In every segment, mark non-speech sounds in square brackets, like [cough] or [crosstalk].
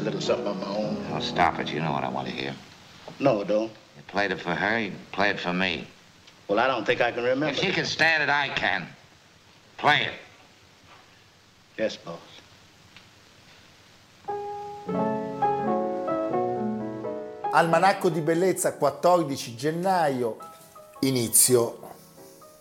A little something on my own. Oh, stop it. You know what I want to hear. No, don't. You played it for her, you play it for me. Well, I don't think I can remember. If she can stand it, I can. Play it. Yes, boss. Almanacco di bellezza 14 gennaio, inizio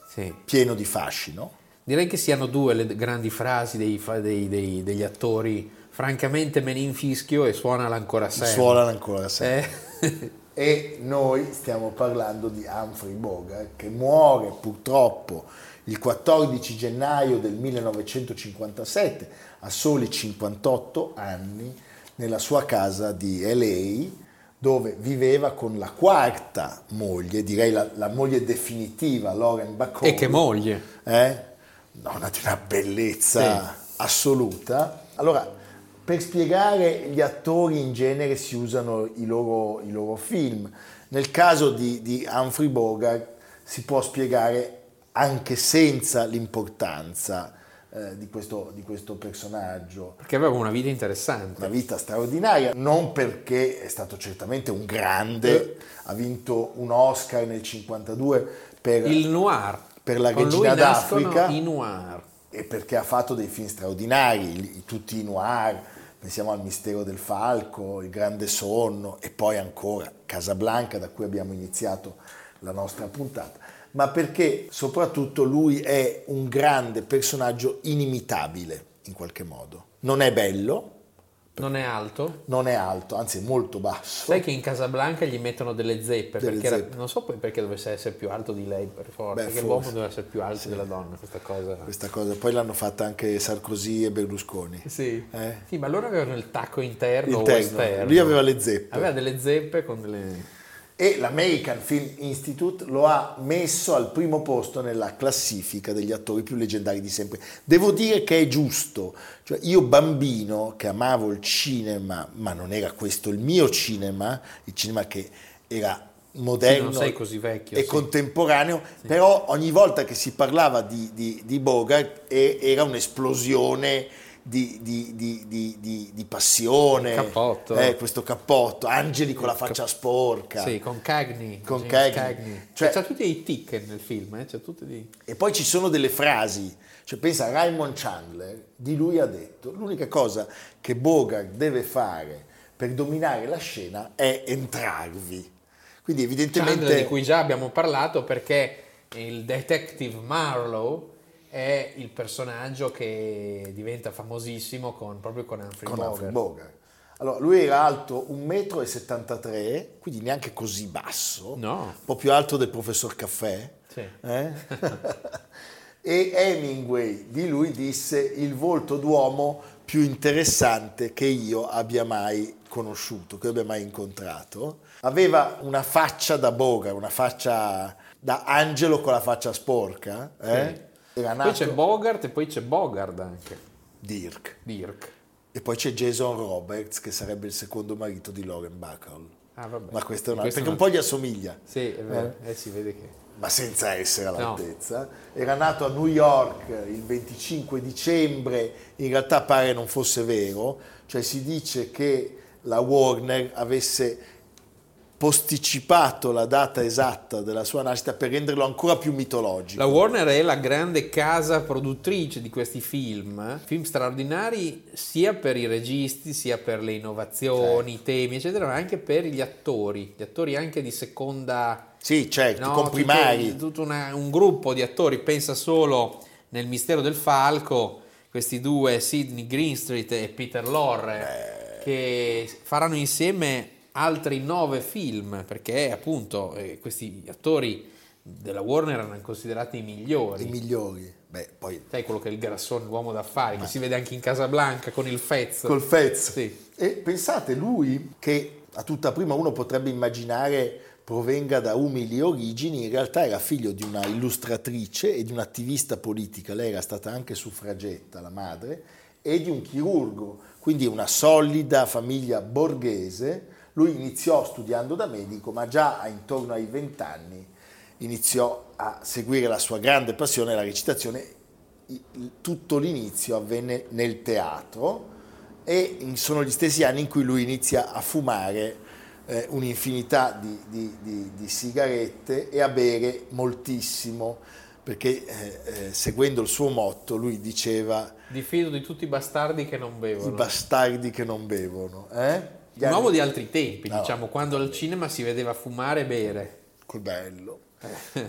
sì. pieno di fascino. Direi che siano due le grandi frasi dei, dei, dei, degli attori francamente me ne infischio e suonala ancora sempre. Suonala ancora sempre. Eh? [laughs] e noi stiamo parlando di Humphrey Bogart che muore purtroppo il 14 gennaio del 1957 a soli 58 anni nella sua casa di LA dove viveva con la quarta moglie, direi la, la moglie definitiva, Lauren Bacall. E che moglie! Eh? Donna di una bellezza sì. assoluta. Allora, per spiegare gli attori in genere si usano i loro, i loro film. Nel caso di, di, Humphrey Bogart si può spiegare anche senza l'importanza eh, di, questo, di, questo, personaggio. Perché aveva una vita interessante. Una vita straordinaria, non perché è stato certamente un grande, ha vinto un Oscar nel 1952 per... Il noir. Per la Con regina d'Africa. I noir. E perché ha fatto dei film straordinari, tutti i noir pensiamo al Mistero del Falco, Il Grande Sonno e poi ancora Casablanca da cui abbiamo iniziato la nostra puntata, ma perché soprattutto lui è un grande personaggio inimitabile in qualche modo. Non è bello, non è alto? Non è alto, anzi è molto basso. Sai che in Casablanca gli mettono delle zeppe, delle perché zeppe. Era, non so poi perché dovesse essere più alto di lei per forza, Beh, perché forse. l'uomo deve essere più alto sì. della donna, questa cosa. Questa cosa, poi l'hanno fatta anche Sarkozy e Berlusconi. Sì, eh? sì ma loro avevano il tacco interno, interno. o esterno. Lui aveva le zeppe. Aveva delle zeppe con delle e l'American Film Institute lo ha messo al primo posto nella classifica degli attori più leggendari di sempre. Devo dire che è giusto, cioè io bambino che amavo il cinema, ma non era questo il mio cinema, il cinema che era moderno sì, vecchio, e sì. contemporaneo, sì. però ogni volta che si parlava di, di, di Bogart era un'esplosione di, di, di, di passione. Cappotto. Eh, questo cappotto. Angeli con la faccia sporca. Sì, con Cagney. Con Cagney. Cagney. Cioè, c'ha tutti i tic nel film. Eh? Di... E poi ci sono delle frasi. Cioè, pensa a Raymond Chandler, di lui ha detto, l'unica cosa che Bogart deve fare per dominare la scena è entrarvi. Quindi evidentemente... Chandler di cui già abbiamo parlato perché il detective Marlowe è il personaggio che diventa famosissimo con, proprio con Humphrey con Bogart. Humphrey Bogart. Allora, lui era alto 1,73 m, quindi neanche così basso, no. un po' più alto del professor Caffè. Sì. Eh? [laughs] e Hemingway di lui disse il volto d'uomo più interessante che io abbia mai conosciuto, che abbia mai incontrato. Aveva una faccia da Bogart, una faccia da angelo con la faccia sporca. Eh? Sì era nato... Poi c'è Bogart e poi c'è Bogard anche. Dirk. Dirk. E poi c'è Jason Roberts che sarebbe il secondo marito di Lauren Bacall. Ah. Ma questo è un altro, perché un po' gli assomiglia. Sì, è vero. Eh? eh si vede che... Ma senza essere all'altezza. No. Era nato a New York il 25 dicembre, in realtà pare non fosse vero, cioè si dice che la Warner avesse posticipato la data esatta della sua nascita per renderlo ancora più mitologico. La Warner è la grande casa produttrice di questi film, film straordinari sia per i registi, sia per le innovazioni, certo. i temi, eccetera, ma anche per gli attori, gli attori anche di seconda... Sì, certo, no, comprimari. Tutto, tutto una, un gruppo di attori, pensa solo nel Mistero del Falco, questi due, Sidney Greenstreet e Peter Lorre, eh. che faranno insieme altri nove film, perché appunto eh, questi attori della Warner erano considerati i migliori. I migliori. Beh, poi... Sai quello che è il grassone, l'uomo d'affari, Ma... che si vede anche in Casablanca con il Fez. Col Fez. Sì. E pensate, lui che a tutta prima uno potrebbe immaginare provenga da umili origini, in realtà era figlio di una illustratrice e di un'attivista politica, lei era stata anche suffragetta, la madre, e di un chirurgo, quindi una solida famiglia borghese. Lui iniziò studiando da medico, ma già intorno ai vent'anni iniziò a seguire la sua grande passione, la recitazione. Tutto l'inizio avvenne nel teatro e sono gli stessi anni in cui lui inizia a fumare eh, un'infinità di, di, di, di, sigarette e a bere moltissimo, perché eh, eh, seguendo il suo motto lui diceva... Diffido di tutti i bastardi che non bevono. I bastardi che non bevono. Eh? Un anni... uomo di altri tempi, no. diciamo, quando al cinema si vedeva fumare e bere. Bello.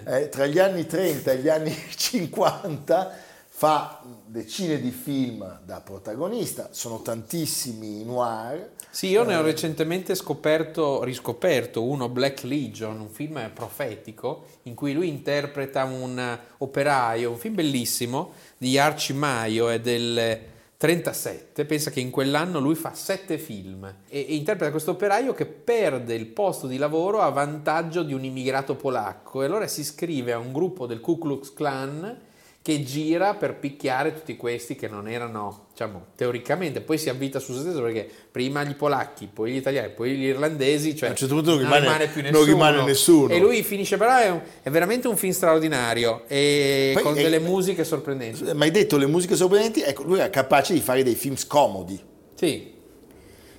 Eh, tra gli anni 30 e gli anni [laughs] 50 fa decine di film da protagonista, sono tantissimi noir. Sì, io ne ho eh, recentemente scoperto, riscoperto uno, Black Legion, un film profetico in cui lui interpreta un operaio, un film bellissimo di Archie Maio e del 37, pensa che in quell'anno lui fa sette film e, e interpreta questo operaio che perde il posto di lavoro a vantaggio di un immigrato polacco. E allora si iscrive a un gruppo del Ku Klux Klan che gira per picchiare tutti questi che non erano, diciamo, teoricamente, poi si avvita su se stesso perché prima gli polacchi, poi gli italiani, poi gli irlandesi, cioè certo non, rimane, rimane, più nessuno. Non rimane nessuno. E lui finisce, però è, un, è veramente un film straordinario e poi, con delle è, musiche sorprendenti. Ma hai detto le musiche sorprendenti, ecco, lui era capace di fare dei film scomodi. Sì.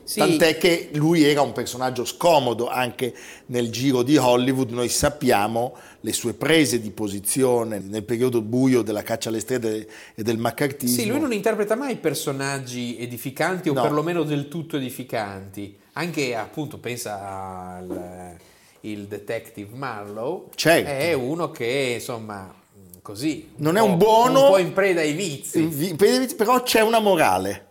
Sì. Tant'è che lui era un personaggio scomodo anche nel giro di Hollywood, noi sappiamo le sue prese di posizione nel periodo buio della caccia alle strade e del maccartismo. Sì, lui non interpreta mai personaggi edificanti o no. perlomeno del tutto edificanti. Anche appunto pensa al il detective Marlowe, certo. è uno che insomma così non è un buono un po' in preda ai vizi. però c'è una morale.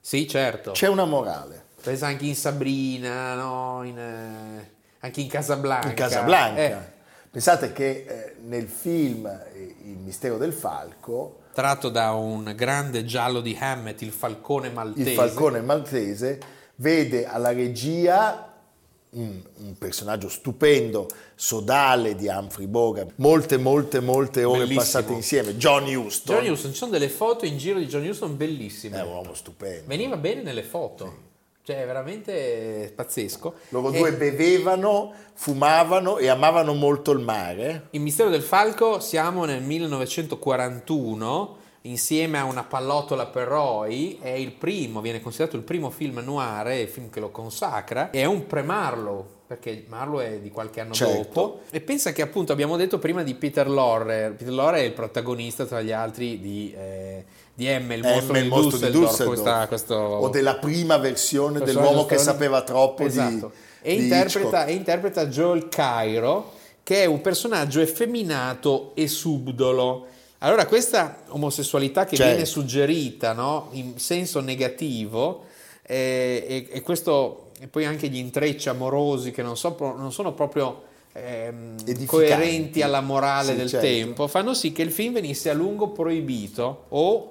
Sì, certo. C'è una morale. Pensa anche in Sabrina, no? in, eh, anche in Casablanca. In Casablanca. Eh. Pensate che eh, nel film eh, Il mistero del falco... Tratto da un grande giallo di Hammett, Il falcone maltese. Il falcone maltese vede alla regia un, un, personaggio stupendo, sodale di Humphrey Bogart, molte, molte, molte ore Bellissimo. passate insieme. John Huston. John Huston, ci sono delle foto in giro di John Huston bellissime. È un uomo stupendo. Veniva bene nelle foto. Sì. Cioè, è veramente pazzesco. Loro e... due bevevano, fumavano e amavano molto il mare. Il mistero del falco siamo nel 1941 insieme a una pallottola per Roy, è il primo, viene considerato il primo film noir, il film che lo consacra, è un pre-Marlowe, perché Marlowe è di qualche anno certo. dopo, e pensa che appunto abbiamo detto prima di Peter Lorre, Peter Lorre è il protagonista tra gli altri di... Eh, di M, il mostro, il mostro di Dusseldorf, questa, questo... o della prima versione dell'uomo che sapeva troppo esatto. di, e, di interpreta, e interpreta Joel Cairo che è un personaggio effeminato e subdolo allora questa omosessualità che certo. viene suggerita no? in senso negativo eh, e, e, questo e poi anche gli intrecci amorosi che non, so, non sono proprio ehm, coerenti alla morale sì, del certo. tempo fanno sì che il film venisse a lungo proibito o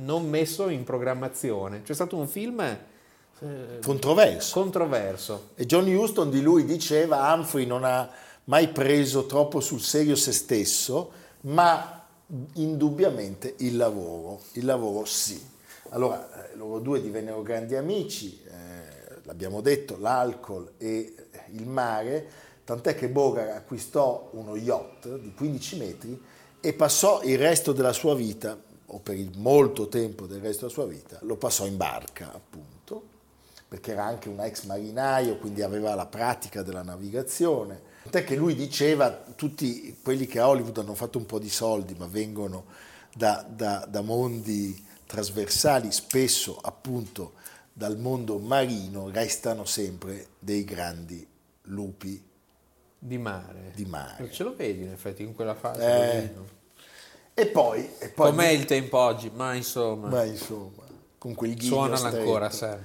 non messo in programmazione. C'è stato un film eh, controverso. controverso. E John Huston di lui diceva Humphrey non ha mai preso troppo sul serio se stesso, ma indubbiamente il lavoro. Il lavoro sì. Allora, eh, loro due divennero grandi amici, eh, l'abbiamo detto, l'alcol e il mare, tant'è che Bogart acquistò uno yacht di 15 metri e passò il resto della sua vita o per il molto tempo del resto della sua vita, lo passò in barca, appunto, perché era anche un ex marinaio, quindi aveva la pratica della navigazione. Tant'è che lui diceva, tutti quelli che a Hollywood hanno fatto un po' di soldi, ma vengono da, da, da mondi trasversali, spesso appunto dal mondo marino, restano sempre dei grandi lupi di mare. Di mare. Ce lo vedi in effetti in quella fase? Eh, e poi, e poi Com'è il tempo oggi? Ma insomma. Ma insomma, con quel ghigno Suonala ancora Sam.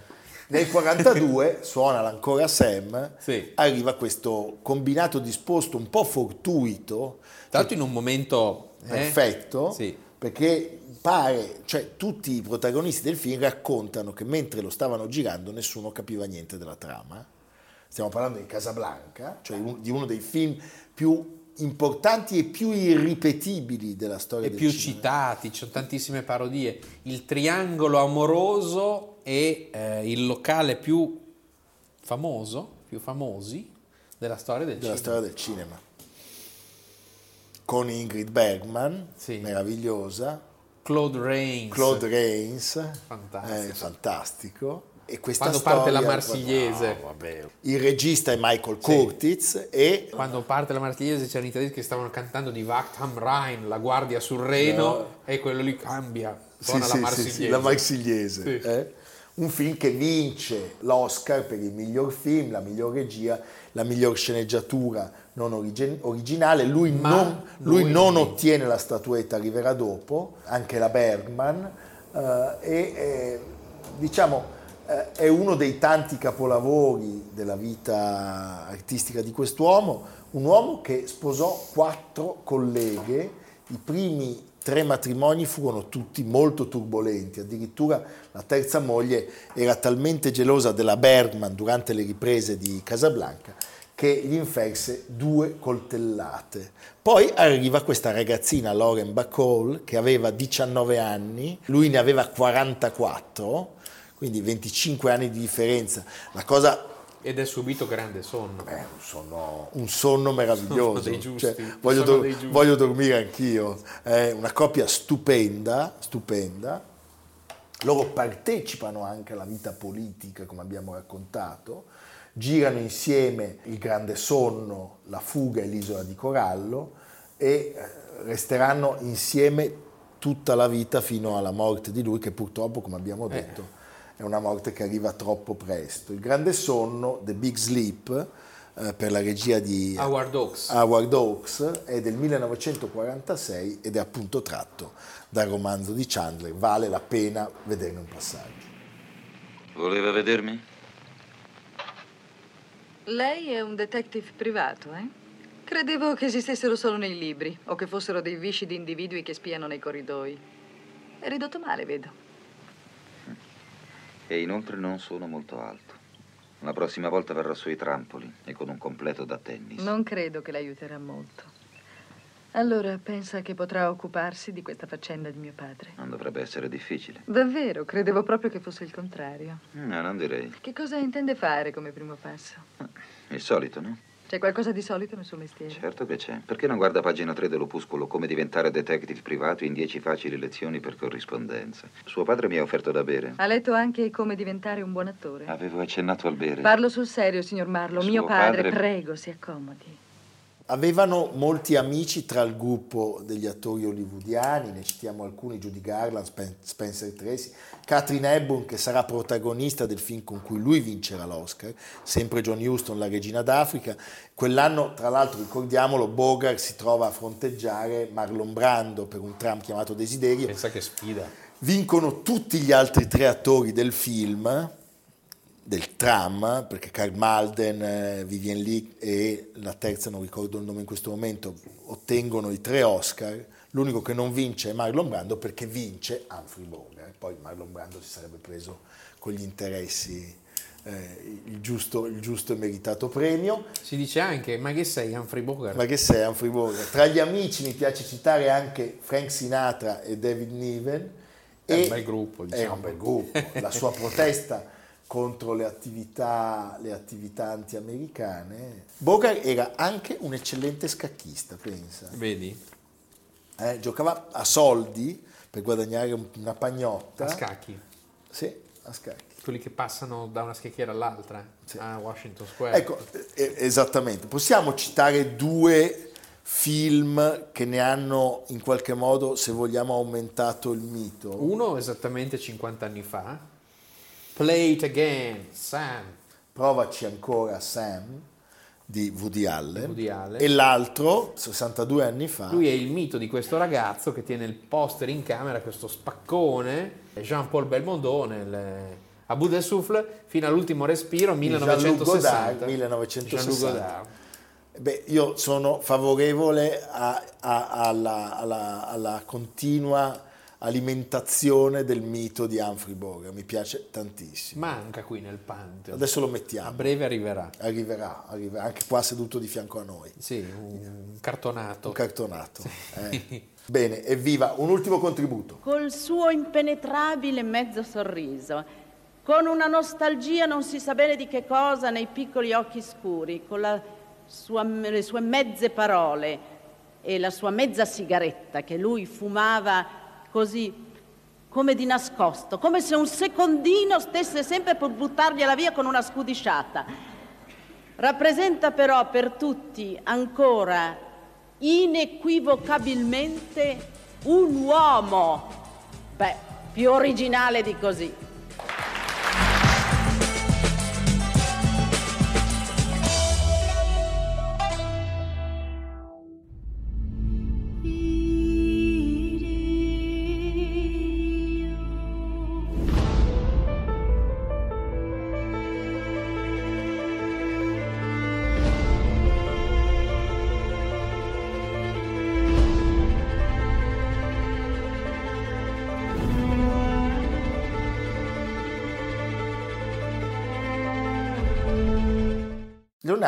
Nel 42 [laughs] suona ancora Sam, sì. arriva questo combinato disposto un po' fortuito. Tra l'altro in un momento eh? perfetto, sì. perché pare, cioè tutti i protagonisti del film raccontano che mentre lo stavano girando nessuno capiva niente della trama Stiamo parlando di Casablanca, cioè di uno dei film più importanti e più irripetibili della storia E del più cinema. citati, ci sono tantissime parodie. Il triangolo amoroso è eh, il locale più famoso, più famosi della storia del della cinema. storia del cinema. Con Ingrid Bergman, Sì. meravigliosa, Claude Rains. Claude Rains, Fantastico. eh, fantastico. E questa Quando parte la storia- Marsigliese. No, vabbè. Il regista è Michael Curtiz e Quando parte la Martigliese c'erano i tedeschi che stavano cantando di Wachtam Rhein, la guardia sul Reno, No. e quello lì cambia, Sì, suona sì, la sì, Marsigliese. sì, la Marsigliese, Sì. eh? Un film che vince l'Oscar per il miglior film, la miglior regia, la miglior sceneggiatura non origi- originale. Lui, non, lui lui non non ottiene la statuetta, arriverà dopo, anche la Bergman. eh, e eh, diciamo eh, è uno dei tanti capolavori della vita artistica di quest'uomo, un uomo che sposò quattro colleghe, i primi tre matrimoni furono tutti molto turbolenti, addirittura la terza moglie era talmente gelosa della Bergman durante le riprese di Casablanca che gli inferse due coltellate. Poi arriva questa ragazzina Lauren Bacall che aveva 19 anni, lui ne aveva 44, quindi 25 anni di differenza. La cosa Ed è subito grande sonno. è un sonno, un sonno meraviglioso. [laughs] Sono Cioè, voglio, sono giusti. voglio dormire anch'io. È una coppia stupenda, stupenda. Loro partecipano anche alla vita politica, come abbiamo raccontato. Girano insieme Il Grande Sonno, La Fuga e l'Isola di Corallo e eh, resteranno insieme tutta la vita fino alla morte di lui, che purtroppo, come abbiamo detto, è una morte che arriva troppo presto. Il Grande Sonno, The Big Sleep, eh, per la regia di Howard Hawks. Howard Hawks, è del 1946 ed è appunto tratto dal romanzo di Chandler. Vale la pena vederne un passaggio. Voleva vedermi? Lei è un detective privato, eh? Credevo che esistessero solo nei libri o che fossero dei viscidi individui che spiano nei corridoi. È ridotto male, vedo. E inoltre non sono molto alto. La prossima volta verrò sui trampoli e con un completo da tennis. Non credo che l'aiuterà molto. Allora pensa che potrà occuparsi di questa faccenda di mio padre. Non dovrebbe essere difficile. Davvero, credevo proprio che fosse il contrario. No, non direi. Che cosa intende fare come primo passo? Il solito, no? C'è qualcosa di solito nel suo mestiere? Certo che c'è. Perché non guarda pagina 3 dell'opuscolo come diventare detective privato in 10 facili lezioni per corrispondenza? Suo padre mi ha offerto da bere. Ha letto anche come diventare un buon attore? Avevo accennato al bere. Parlo sul serio, signor Marlowe. Mio Suo padre, padre- prego, si accomodi. Avevano molti amici tra il gruppo degli attori hollywoodiani, ne citiamo alcuni, Judy Garland, Spen- Spencer Tracy, Catherine Hepburn che sarà protagonista del film con cui lui vincerà l'Oscar, sempre John Huston, La Regina d'Africa. Quell'anno, tra l'altro, ricordiamolo, Bogart si trova a fronteggiare Marlon Brando per un tram chiamato Desiderio. Pensa che sfida. Vincono tutti gli altri tre attori del film, del tram, perché Karl Malden, eh, Vivian Lee e la terza, non ricordo il nome in questo momento, ottengono i tre Oscar. L'unico che non vince è Marlon Brando perché vince Humphrey Bogart. Poi Marlon Brando si sarebbe preso con gli interessi eh, il, giusto, il giusto e meritato premio. Si dice anche, ma che sei Humphrey Bogart? Ma che sei Humphrey Bogart? Tra gli amici mi piace citare anche Frank Sinatra e David Niven. È un bel gruppo, È diciamo. un bel gruppo. La sua protesta contro le attività, le attività anti-americane. Bogart era anche un eccellente scacchista, pensa. Vedi? Eh, giocava a soldi per guadagnare un- una pagnotta. A scacchi. Sì, a scacchi. Quelli che passano da una scacchiera all'altra Sì. a Washington Square. Ecco, esattamente. Possiamo citare due film che ne hanno in qualche modo, se vogliamo, aumentato il mito. Uno esattamente 50 anni fa. Play it again, Sam. Provaci ancora Sam di Woody Allen. Woody Allen. E l'altro, 62 anni fa, Lui è il mito di questo ragazzo che tiene il poster in camera, questo spaccone, Jean-Paul Belmondo nel, a Bout de Souffle fino all'ultimo respiro, di Jean-Luc 1960. Godard, 1960. Jean-Luc Godard. Beh, io sono favorevole a- a- alla, alla- alla continua alimentazione del mito di Humphrey Bogart, mi piace tantissimo. Manca qui nel Pantheon. Adesso lo A mettiamo, breve arriverà. arriverà, arriverà, anche qua seduto di fianco a noi, Sì, un cartonato. un cartonato. eh. [laughs] Bene, evviva, un ultimo contributo. col suo impenetrabile mezzo sorriso, con una nostalgia non si sa bene di che cosa nei piccoli occhi scuri, con la sua- le sue mezze parole e la sua mezza sigaretta che lui fumava così come di nascosto, come se un secondino stesse sempre per buttargliela via con una scudisciata. Rappresenta però per tutti ancora inequivocabilmente un uomo. Beh, più originale di così.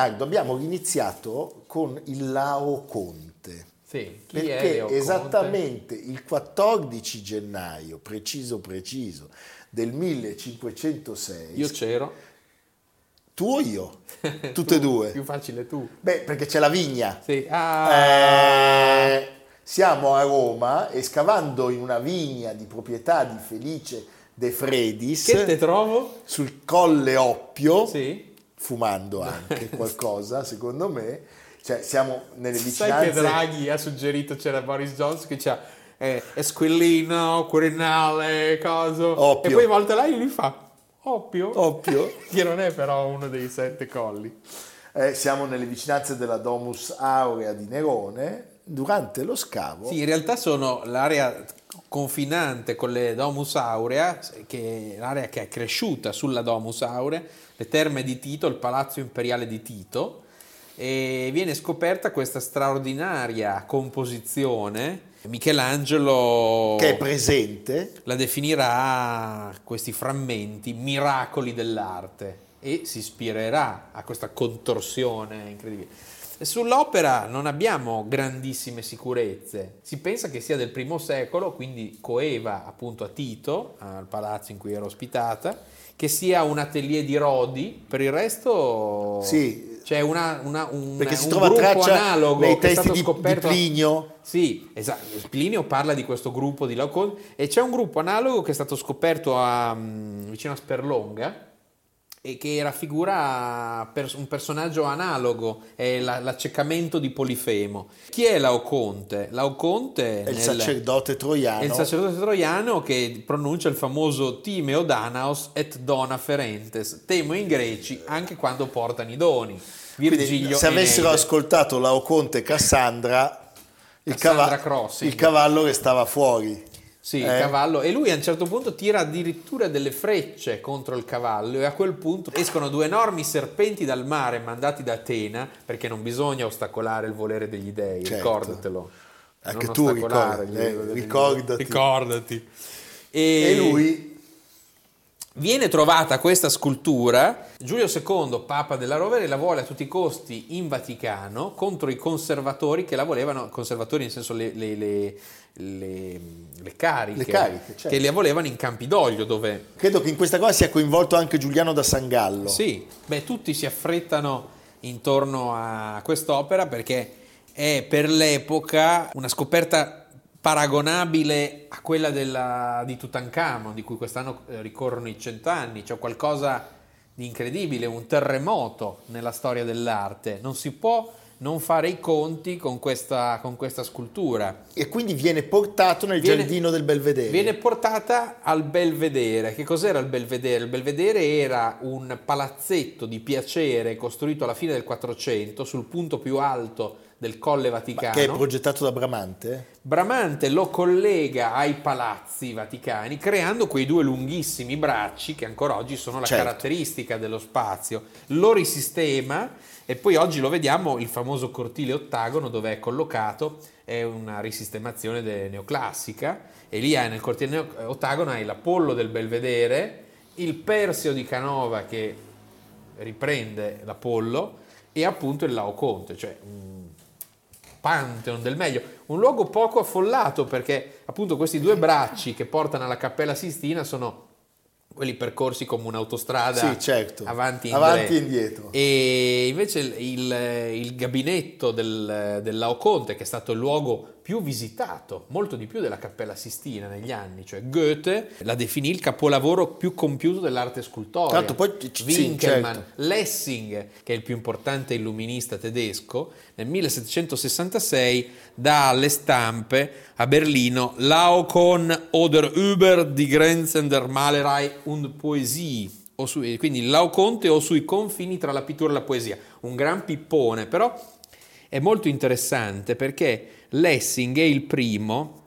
Leonardo, abbiamo iniziato con il Laoconte. Sì, chi è Perché Leo Conte? esattamente il 14 gennaio, preciso preciso, del 1506, Io c'ero. tu o io? [laughs] Tutte e due? Più facile tu. Beh, perché c'è la vigna. Sì. Ah, Eh, siamo a Roma e scavando in una vigna di proprietà di Felice De Fredis che te trovo? sul Colle Oppio, Sì. Fumando [laughs] anche qualcosa, secondo me, cioè siamo nelle Sai vicinanze che Draghi ha suggerito, c'era Boris Johnson che c'ha eh, Esquillino, Quirinale, coso. Oppio. E poi volta là lui fa Oppio. Oppio. [laughs] Che non è però uno dei sette colli. Eh, siamo nelle vicinanze della Domus Aurea di Nerone. Durante lo scavo, Sì, in realtà sono l'area confinante con le Domus Aurea, che è l'area che è cresciuta sulla Domus Aurea, le terme di Tito, il palazzo imperiale di Tito, e viene scoperta questa straordinaria composizione. Michelangelo che è presente, la definirà questi frammenti miracoli dell'arte e si ispirerà a questa contorsione incredibile. Sull'opera non abbiamo grandissime sicurezze, si pensa che sia del primo secolo, quindi coeva appunto a Tito, al palazzo in cui era ospitata, che sia un atelier di Rodi, per il resto Sì. c'è una, una- un, perché si un trova gruppo traccia analogo nei che è testi stato di, di Plinio. sì, esatto. Plinio parla di questo gruppo di Laocoon e c'è un gruppo analogo che è stato scoperto a, mm, vicino a Sperlonga e che raffigura un personaggio analogo, è la- l'accecamento di Polifemo. Chi è Laoconte? Laoconte È il nel- sacerdote troiano. è il sacerdote troiano che pronuncia il famoso Timeo Danaos et dona ferentes, temo in greci anche quando portano i doni. Quindi, Virgilio se avessero Eneide. ascoltato Laoconte e Cassandra, il, Cassandra cava- il cavallo restava fuori. Sì, il Eh? cavallo. E lui a un certo punto tira addirittura delle frecce contro il cavallo e a quel punto escono due enormi serpenti dal mare mandati da Atena, perché non bisogna ostacolare il volere degli dei, Certo. ricordatelo. Anche Non tu ricordi, il eh, ricordati. Ricordati. E lui Viene trovata questa scultura, Giulio II, Papa della Rovere, la vuole a tutti i costi in Vaticano contro i conservatori che la volevano, conservatori nel senso le, le- le- le- cariche, cariche, certo. che le volevano in Campidoglio dove credo che in questa cosa sia coinvolto anche Giuliano da Sangallo. sì, beh, tutti si affrettano intorno a quest'opera perché è per l'epoca una scoperta paragonabile a quella della- di Tutankhamon, di cui quest'anno eh, ricorrono i cent'anni, cioè qualcosa di incredibile, un terremoto nella storia dell'arte. Non si può non fare i conti con questa, con questa scultura. E quindi viene portato nel Viene- giardino del Belvedere. Viene portata al Belvedere. Che cos'era il Belvedere? Il Belvedere era un palazzetto di piacere costruito alla fine del 400 sul punto più alto del Colle Vaticano. Che è progettato da Bramante? Bramante lo collega ai palazzi vaticani creando quei due lunghissimi bracci che ancora oggi sono la Certo. caratteristica dello spazio. Lo risistema e poi oggi lo vediamo il famoso cortile ottagono dove è collocato, è una risistemazione neoclassica e lì hai nel cortile ottagono hai l'Apollo del Belvedere, il Persio di Canova che riprende l'Apollo e appunto il Laoconte, cioè un Pantheon del meglio, un luogo poco affollato perché appunto questi due bracci che portano alla Cappella Sistina sono quelli percorsi come un'autostrada Sì, certo. avanti e Avanti e indietro. E invece il, il- il gabinetto del, del Laoconte, che è stato il luogo più visitato, molto di più della Cappella Sistina negli anni, cioè Goethe la definì il capolavoro più compiuto dell'arte scultoria. Tra l'altro poi sì, Winkelmann, certo. Lessing, che è il più importante illuminista tedesco, nel 1766 dà alle stampe a Berlino Laocoon oder über die Grenzen der Malerei und Poesie, quindi Laoconte o sui confini tra la pittura e la poesia, un gran pippone, però è molto interessante perché Lessing è il primo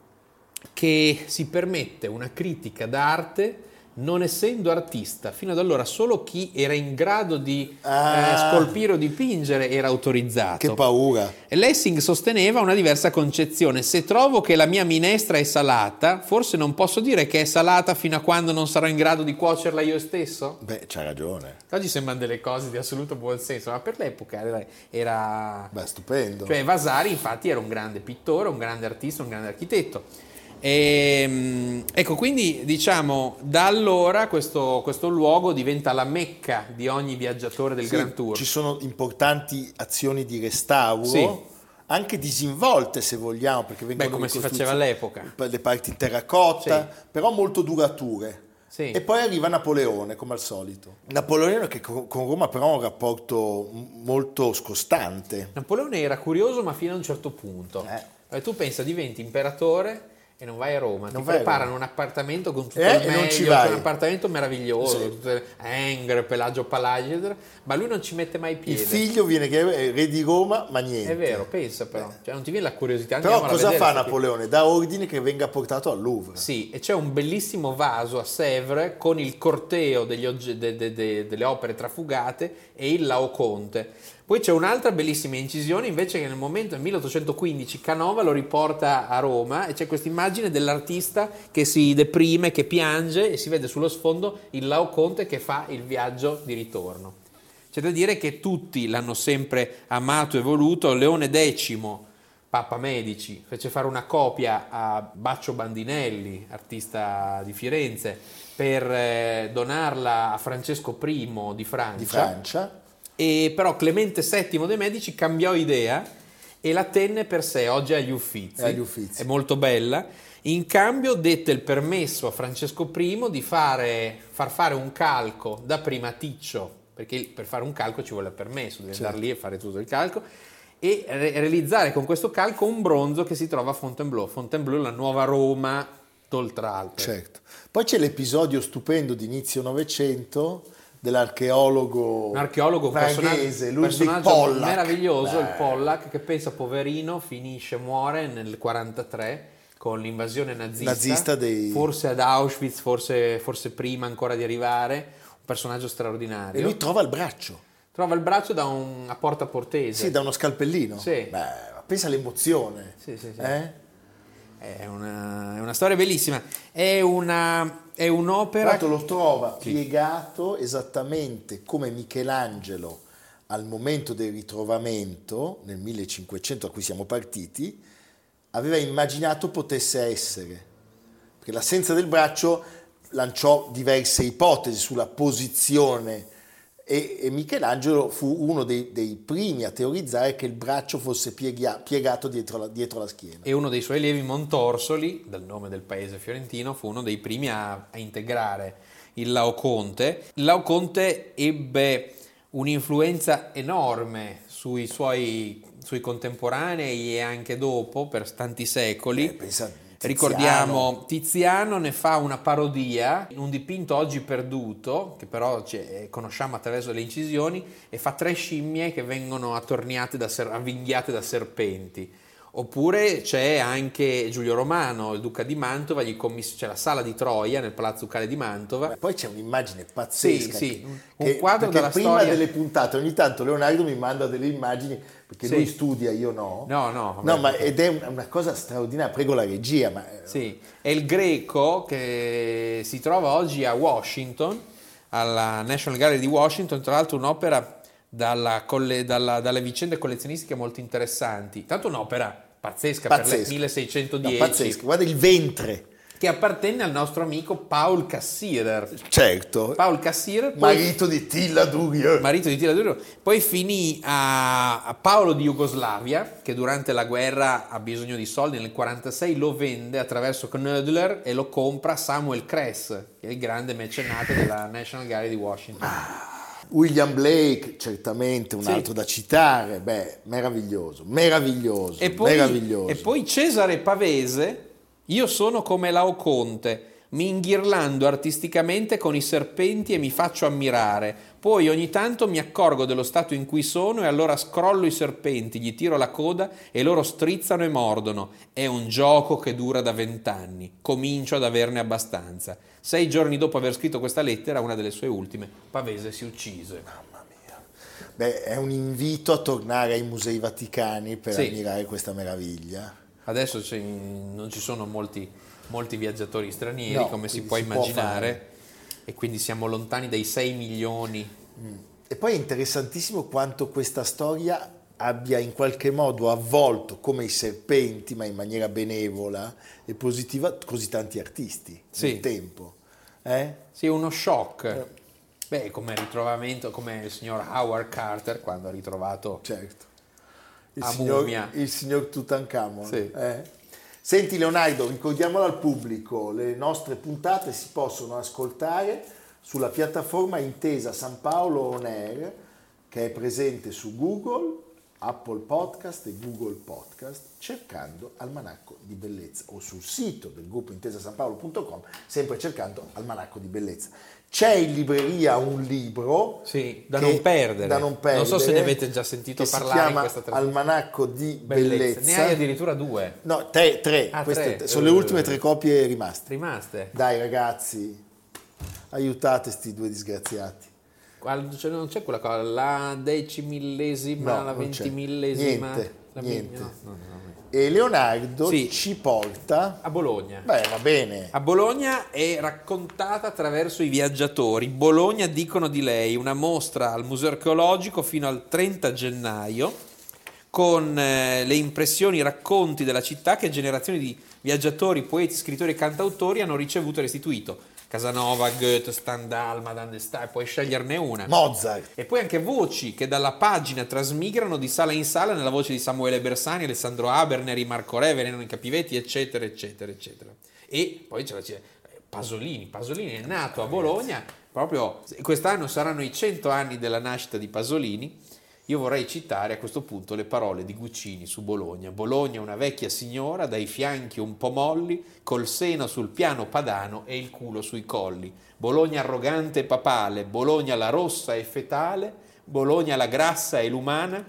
che si permette una critica d'arte non essendo artista. Fino ad allora solo chi era in grado di Ah. eh, scolpire o dipingere era autorizzato. Che paura. E Lessing sosteneva una diversa concezione. Se trovo che la mia minestra è salata, forse non posso dire che è salata fino a quando non sarò in grado di cuocerla io stesso? Beh, c'ha ragione. Oggi sembrano delle cose di assoluto buon senso, ma per l'epoca era... era- Beh, stupendo. cioè Vasari infatti era un grande pittore, un grande artista, un grande architetto. E, ecco, quindi diciamo da allora questo, questo luogo diventa la mecca di ogni viaggiatore del Sì, Grand Tour. Ci sono importanti azioni di restauro, Sì. anche disinvolte se vogliamo, perché vengono come si faceva all'epoca. Le parti in terracotta, Sì. però molto durature. Sì. E poi arriva Napoleone, come al solito. Napoleone che con Roma però ha un rapporto molto scostante. Napoleone era curioso ma fino a un certo punto. Eh. Eh, tu pensa, diventi imperatore e non vai a Roma, Non ti preparano un appartamento con tutto Eh, il meglio, un appartamento meraviglioso, Sì. Engre, Pelagio Palagi, eccetera, ma lui non ci mette mai Il piede. figlio viene che è re di Roma, ma niente. È vero, pensa però, cioè, non ti viene la curiosità. Però cosa vedere fa. Napoleone? Dà ordine che venga portato al Louvre. Sì, e c'è un bellissimo vaso a Sèvres con il corteo degli ogge- de- de- de- delle opere trafugate e il Laoconte. Poi c'è un'altra bellissima incisione invece che nel momento del 1815 Canova lo riporta a Roma e c'è questa immagine dell'artista che si deprime, che piange e si vede sullo sfondo il Laoconte che fa il viaggio di ritorno. C'è da dire che tutti l'hanno sempre amato e voluto. Leone X, Papa Medici, fece fare una copia a Baccio Bandinelli, artista di Firenze, per eh, donarla a Francesco I di Francia. Di Francia. E però Clemente VII dei Medici cambiò idea e la tenne per sé, oggi è agli Uffizi. È agli Uffizi. È molto bella. In cambio dette il permesso a Francesco I di fare, far fare un calco da primaticcio, perché per fare un calco ci vuole il permesso, devi Certo. andare lì e fare tutto il calco, e re- realizzare con questo calco un bronzo che si trova a Fontainebleau. Fontainebleau è la nuova Roma d'Oltralpe. Certo. Poi c'è l'episodio stupendo di inizio Novecento dell'archeologo Un archeologo, Ludwig personaggio Pollack. meraviglioso, il Beh, Pollack, che pensa poverino, finisce, muore nel 43 con l'invasione nazista, Nazista dei- forse ad Auschwitz, forse, forse prima ancora di arrivare, un personaggio straordinario. E lui trova il braccio, Trova il braccio da un, a Porta Portese. sì, da uno scalpellino. Sì. Beh, pensa all'emozione. Sì, sì, sì. Eh? È, una, è una storia bellissima. È, una, è Tra un'opera... l'altro lo trova Sì. piegato esattamente come Michelangelo al momento del ritrovamento, nel 1500 a cui siamo partiti, aveva immaginato potesse essere. Perché l'assenza del braccio lanciò diverse ipotesi sulla posizione e, e Michelangelo fu uno dei, dei primi a teorizzare che il braccio fosse piega- piegato dietro la, dietro la schiena. E uno dei suoi allievi, Montorsoli, dal nome del paese fiorentino, fu uno dei primi a, a integrare il Laoconte. Il Laoconte ebbe un'influenza enorme sui suoi, sui contemporanei e anche dopo, per tanti secoli. Eh, pensa, Ricordiamo Tiziano ne fa una parodia, un dipinto oggi perduto, che però c'è- conosciamo attraverso le incisioni, e fa tre scimmie che vengono attorniate da ser- avvinghiate da serpenti. Oppure c'è anche Giulio Romano, il duca di Mantova, gli commiss- c'è la sala di Troia nel Palazzo Ducale di Mantova. Ma poi c'è un'immagine pazzesca. Sì, sì, che- un che- quadro perché della prima storia- delle puntate ogni tanto Leonardo mi manda delle immagini perché Sì. lui studia, io no. No, no, No, ma ed è un- una cosa straordinaria, prego la regia, ma eh, Sì, è il greco che si trova oggi a Washington, alla National Gallery di Washington, tra l'altro un'opera dalla dalla- dalle vicende collezionistiche molto interessanti. Tanto un'opera pazzesca, per pazzesco. le 1610, No, pazzesco. Guarda il ventre, che appartenne al nostro amico Paul Cassirer. certo. Paul Cassirer, poi- Marito di Tilla Durio. marito di Tila Duro, poi finì a, a Paolo di Jugoslavia, che durante la guerra ha bisogno di soldi, nel 1946 lo vende attraverso Knödler e lo compra Samuel Kress, che è il grande mecenate della National Gallery di Washington. William Blake, certamente un Sì. altro da citare. Beh, meraviglioso, meraviglioso, E poi, meraviglioso. e poi Cesare Pavese, io sono come Laoconte, mi inghirlando artisticamente con i serpenti e mi faccio ammirare. Poi ogni tanto mi accorgo dello stato in cui sono e allora scrollo i serpenti, gli tiro la coda e loro strizzano e mordono. È un gioco che dura da vent'anni. Comincio ad averne abbastanza. Sei giorni dopo aver scritto questa lettera, una delle sue ultime, Pavese si uccise. Beh, è un invito a tornare ai musei vaticani per Sì. ammirare questa meraviglia. Adesso non ci sono molti, molti viaggiatori stranieri, No, come si può si può immaginare, e quindi siamo lontani dai 6 milioni. E poi è interessantissimo quanto questa storia abbia in qualche modo avvolto come i serpenti, ma in maniera benevola e positiva, così tanti artisti Sì. nel tempo. Eh? Sì, uno shock. Beh, come ritrovamento, come il signor Howard Carter quando ha ritrovato... Certo. Il, A signor, mummia. il signor Tutankhamon. Sì. eh? Senti Leonardo, ricordiamolo al pubblico, le nostre puntate si possono ascoltare sulla piattaforma Intesa San Paolo On Air che è presente su Google, Apple Podcast e Google Podcast cercando Almanacco di Bellezza o sul sito del gruppo intesasanpaolo.com sempre cercando Almanacco di Bellezza. C'è in libreria un libro Sì, da che- non perdere. da non Non perdere, so se ne avete già sentito parlare si chiama. Almanacco di Bellezza. Bellezza. Ne hai addirittura due No, tre, tre. Ah, Queste tre. sono le Eh. ultime tre copie rimaste. rimaste. Dai ragazzi, aiutate sti due disgraziati. Cioè, non c'è quella cosa, la decimillesima, No, la ventimillesima... Niente, la niente. no, no. E Leonardo Sì. ci porta... A Bologna. Beh, va bene. A Bologna è raccontata attraverso i viaggiatori. Bologna dicono di lei, una mostra al Museo Archeologico fino al 30 gennaio con eh, le impressioni, i racconti della città che generazioni di viaggiatori, poeti, scrittori e cantautori hanno ricevuto e restituito. Casanova, Goethe, Stendhal, Madame de Stael, puoi sceglierne una. Mozart. E poi anche voci che dalla pagina trasmigrano di sala in sala nella voce di Samuele Bersani, Alessandro Aberneri, Marco Re, Veneno Capivetti, eccetera, eccetera, eccetera. E poi c'è la Pasolini. Pasolini è nato a Bologna, proprio quest'anno saranno i 100 anni della nascita di Pasolini. Io vorrei citare a questo punto le parole di Guccini su Bologna. Bologna è una vecchia signora dai fianchi un po' molli, col seno sul piano padano e il culo sui colli. Bologna arrogante e papale, Bologna la rossa e fetale, Bologna la grassa e l'umana,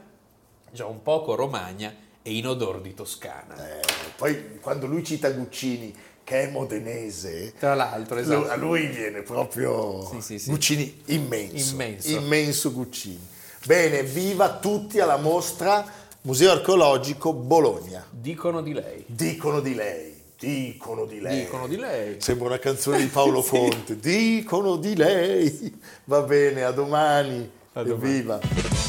già un poco romagna e in odor di Toscana. Eh, poi quando lui cita Guccini, che è modenese, Tra l'altro, esatto. a lui viene proprio Sì, sì, sì. Guccini immenso, Immenso. immenso Guccini. Bene, viva tutti alla mostra Museo Archeologico Bologna. Dicono di lei. Dicono di lei, dicono di lei. Dicono di lei. Sembra una canzone di Paolo [laughs] Conte. Dicono di lei. Va bene, a domani. A domani. Evviva.